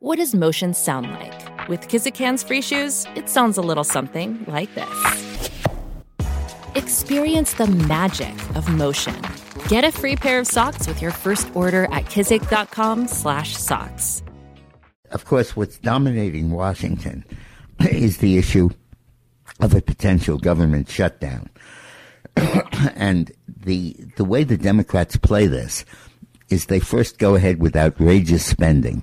What does motion sound like? With Kizik hands free shoes, it sounds a little something like this. Experience the magic of motion. Get a free pair of socks with your first order at kizik.com/socks. Of course, what's dominating Washington is the issue of a potential government shutdown. and the the way the Democrats play this is they first go ahead with outrageous spending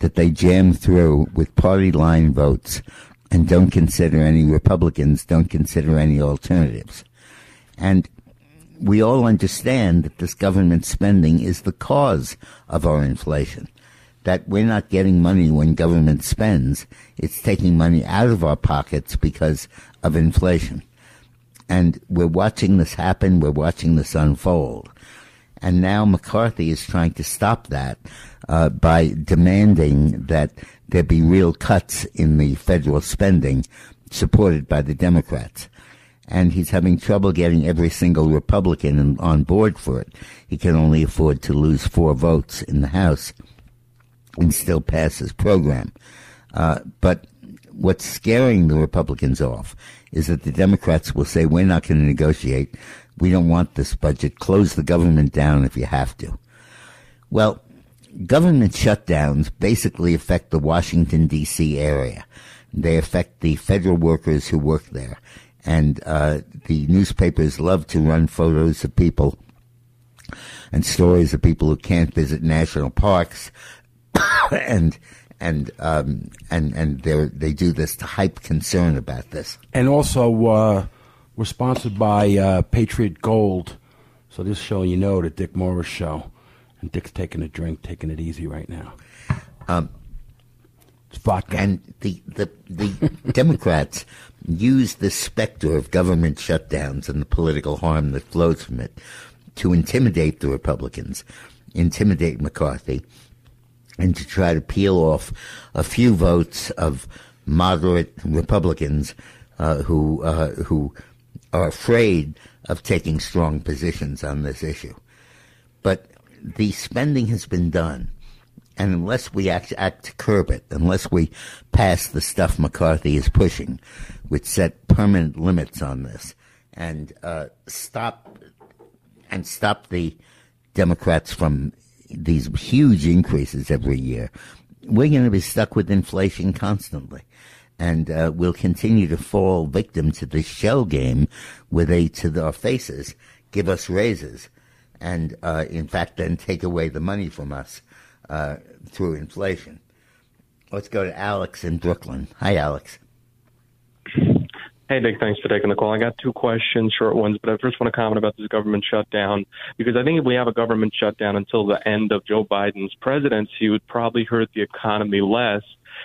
that they jam through with party line votes and don't consider any Republicans, don't consider any alternatives. And we all understand that this government spending is the cause of our inflation. That we're not getting money when government spends. It's taking money out of our pockets because of inflation. And we're watching this happen. We're watching this unfold. And now McCarthy is trying to stop that uh, by demanding that there be real cuts in the federal spending supported by the Democrats. And he's having trouble getting every single Republican on board for it. He can only afford to lose four votes in the House and still pass his program. Uh, but what's scaring the Republicans off is that the Democrats will say, we're not going to negotiate. We don't want this budget. Close the government down if you have to. Well, government shutdowns basically affect the Washington, D.C. area. They affect the federal workers who work there. And uh, the newspapers love to run photos of people and stories of people who can't visit national parks. and and um, and and they they do this to hype concern about this. And also, uh, we're sponsored by uh, Patriot Gold, so this show you know the Dick Morris show, and Dick's taking a drink, taking it easy right now. Um, it's vodka. And the the the Democrats use the specter of government shutdowns and the political harm that flows from it to intimidate the Republicans, intimidate McCarthy and to try to peel off a few votes of moderate Republicans uh, who uh, who are afraid of taking strong positions on this issue. But the spending has been done, and unless we act, act to curb it, unless we pass the stuff McCarthy is pushing, which set permanent limits on this, and uh, stop and stop the Democrats from these huge increases every year, we're going to be stuck with inflation constantly. And uh, we'll continue to fall victim to this shell game where they, to our faces, give us raises and, uh, in fact, then take away the money from us uh, through inflation. Let's go to Alex in Brooklyn. Hi, Alex. Hey, Dick, thanks for taking the call. I got two questions, short ones, but I first want to comment about this government shutdown because I think if we have a government shutdown until the end of Joe Biden's presidency, it would probably hurt the economy less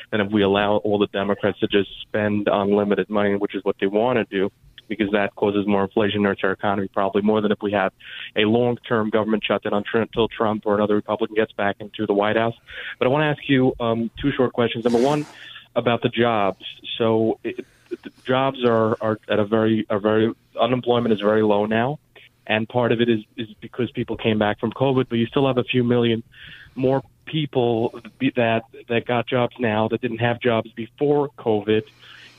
than if we allow all the Democrats to just spend unlimited money, which is what they want to do, because that causes more inflation, hurts our economy probably more than if we have a long-term government shutdown until Trump or another Republican gets back into the White House. But I want to ask you um, two short questions. Number one, about the jobs. So. It, jobs are, are at a very a very unemployment is very low now, and part of it is is because people came back from COVID. But you still have a few million more people that that got jobs now that didn't have jobs before COVID,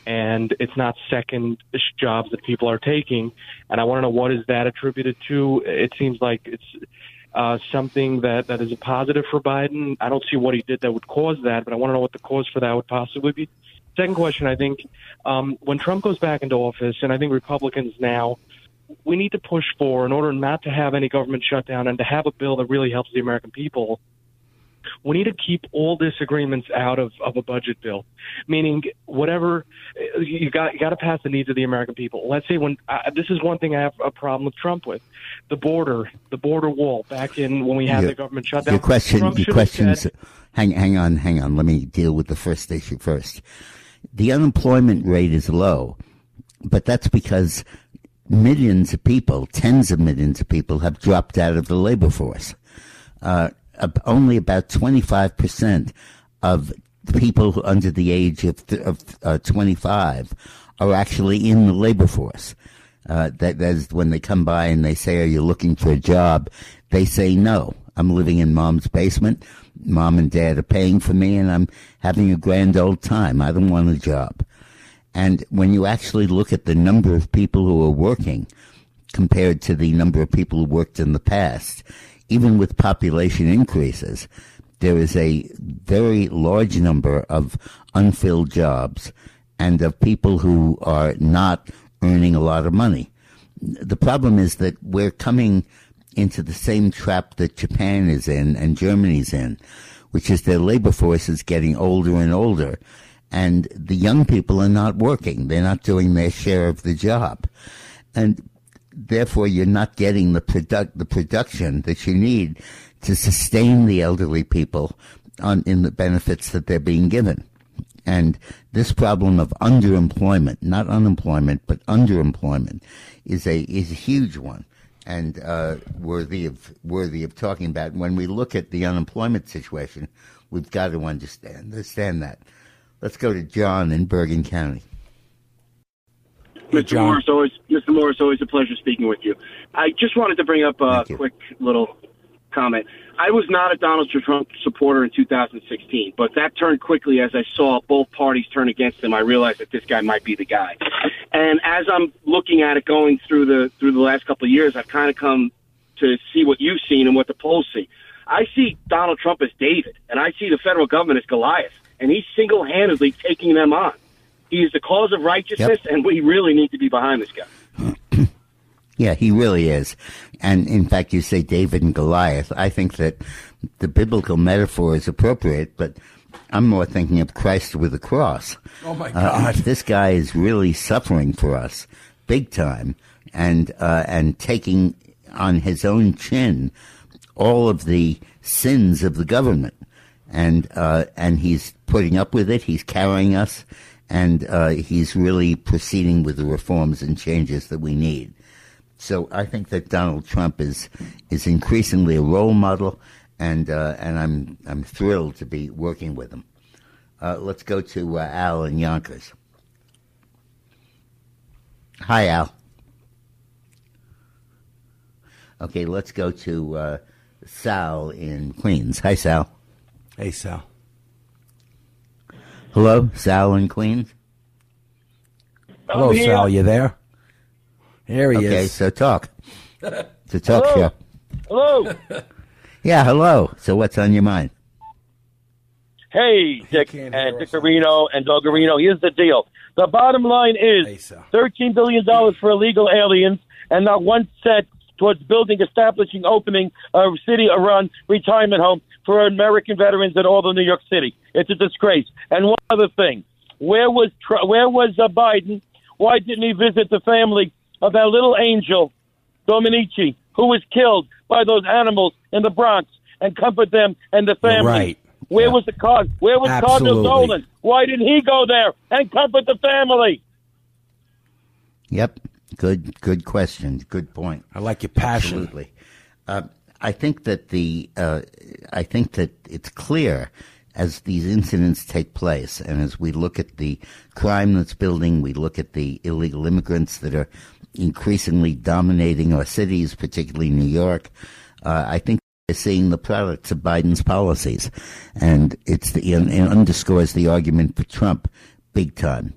and it's not second jobs that people are taking. And I want to know what is that attributed to? It seems like it's. Uh, something that, that is a positive for Biden. I don't see what he did that would cause that, but I want to know what the cause for that would possibly be. Second question, I think um, when Trump goes back into office, and I think Republicans now, we need to push for, in order not to have any government shutdown and to have a bill that really helps the American people, we need to keep all disagreements out of, of a budget bill. Meaning, whatever you got, you got to pass the needs of the American people. Let's say when uh, this is one thing I have a problem with Trump with the border, the border wall. Back in when we had Your- the government shutdown, Your question, Trump your questions. said- Hang, hang on, hang on. Let me deal with the first issue first. The unemployment rate is low, but that's because millions of people, tens of millions of people, have dropped out of the labor force. Uh, only about 25% of people under the age of, th- of uh, 25 are actually in the labor force. Uh, that, that is when they come by and they say, "Are you looking for a job?" They say no. I'm living in mom's basement. Mom and dad are paying for me, and I'm having a grand old time. I don't want a job. And when you actually look at the number of people who are working compared to the number of people who worked in the past, even with population increases, there is a very large number of unfilled jobs and of people who are not earning a lot of money. The problem is that we're coming into the same trap that Japan is in and Germany's in, which is their labor force is getting older and older. And the young people are not working. They're not doing their share of the job. And therefore you're not getting the product, the production that you need to sustain the elderly people on, in the benefits that they're being given. And this problem of underemployment, not unemployment, but underemployment, is a is a huge one and uh, worthy of worthy of talking about. When we look at the unemployment situation, we've got to understand understand that. Let's go to John in Bergen County. Mr. John. Morris, always, Mr. Morris, always a pleasure speaking with you. I just wanted to bring up a Thank you. quick little comment. I was not a Donald Trump supporter in 2016, but that turned quickly as I saw both parties turn against him. I realized that this guy might be the guy. And as I'm looking at it going through the through the last couple of years, I've kind of come to see what you've seen and what the polls see. I see Donald Trump as David, and I see the federal government as Goliath, and he's single-handedly taking them on. He is the cause of righteousness, and we really need to be behind this guy. Yeah, he really is. And in fact, you say David and Goliath. I think that the biblical metaphor is appropriate, but I'm more thinking of Christ with a cross. Oh my Uh, God! this guy is really suffering for us, big time, and uh, and taking on his own chin all of the sins of the government, and uh, and he's putting up with it. He's carrying us, and uh, he's really proceeding with the reforms and changes that we need. So I think that Donald Trump is is increasingly a role model, and uh, and I'm I'm thrilled to be working with him. Uh, let's go to uh, Al in Yonkers. Hi, Al. Okay, let's go to uh, Sal in Queens. Hi, Sal. Hey, Sal. Hello, Sal and Queens. Hello, here. Sal. You there? There he Okay, is. Okay, so talk. It's a talk Hello. show. Hello. Yeah, hello. So what's on your mind? Hey, Dick can't and hear us. Dickerino and Doggerino, here's the deal. The bottom line is $13 billion for illegal aliens and not one cent towards building, establishing, opening a city run retirement home for American veterans in all of New York City. It's a disgrace. And one other thing where was, where was uh, Biden? Why didn't he visit the family of that little angel, Dominici, who was killed by those animals in the Bronx and comfort them and the You're family? right. Where Yeah. was the card? Where was Cardinal Dolan? Why didn't he go there and comfort the family? Yep. Good. Good question. Good point. I like your passion. Absolutely. Uh, I think that the uh, I think that it's clear as these incidents take place, and as we look at the crime that's building, we look at the illegal immigrants that are increasingly dominating our cities, particularly New York. Uh, I think we're seeing the products of Biden's policies, and it's the, and underscores the argument for Trump big time.